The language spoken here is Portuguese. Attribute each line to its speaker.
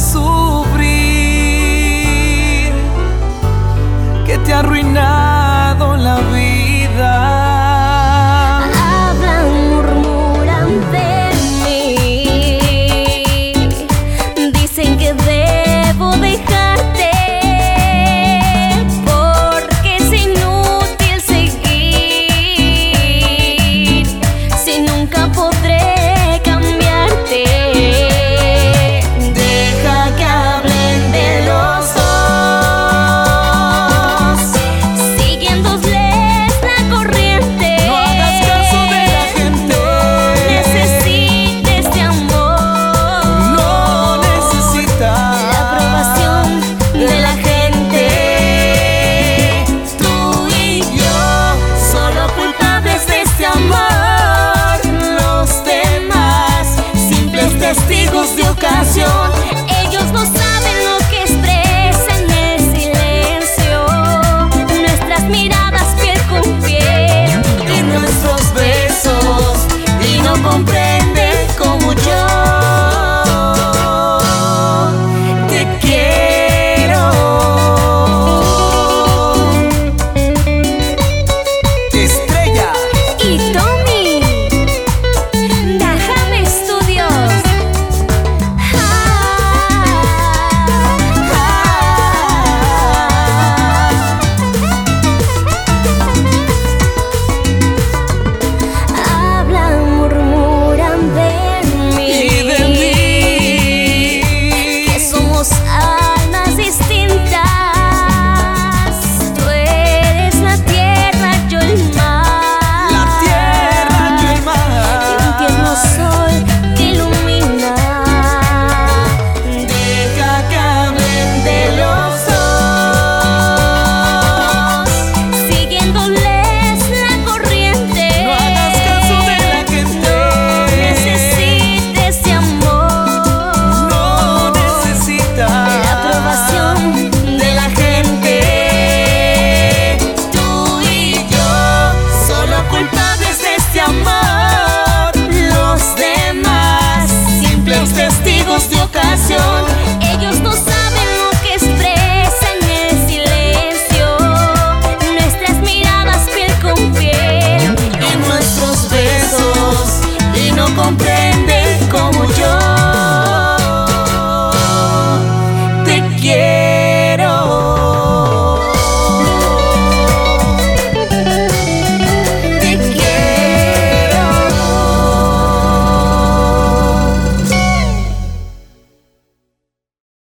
Speaker 1: hace
Speaker 2: vamos a